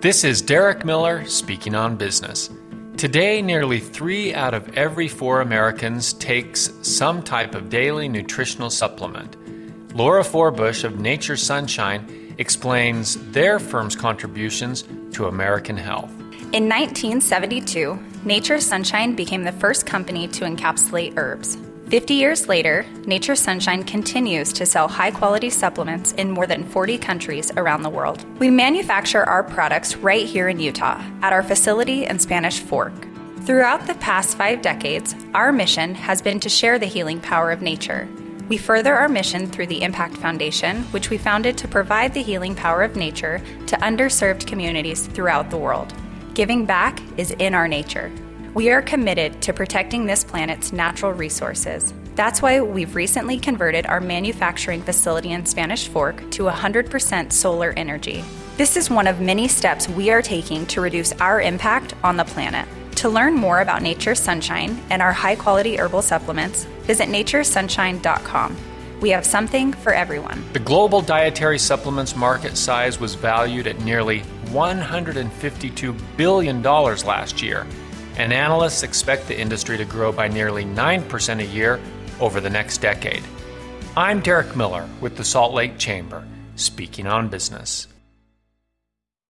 This is Derek Miller speaking on business. Today, nearly three out of every four Americans takes some type of daily nutritional supplement. Lora Forbush of Nature's Sunshine explains their firm's contributions to American health. In 1972, Nature's Sunshine became the first company to encapsulate herbs. 50 years later, Nature's Sunshine continues to sell high quality supplements in more than 40 countries around the world. We manufacture our products right here in Utah at our facility in Spanish Fork. Throughout the past five decades, our mission has been to share the healing power of nature. We further our mission through the Impact Foundation, which we founded to provide the healing power of nature to underserved communities throughout the world. Giving back is in our nature. We are committed to protecting this planet's natural resources. That's why we've recently converted our manufacturing facility in Spanish Fork to 100% solar energy. This is one of many steps we are taking to reduce our impact on the planet. To learn more about Nature's Sunshine and our high quality herbal supplements, visit naturessunshine.com. We have something for everyone. The global dietary supplements market size was valued at nearly $152 billion last year and analysts expect the industry to grow by nearly 9% a year over the next decade. I'm Derek Miller with the Salt Lake Chamber, speaking on business.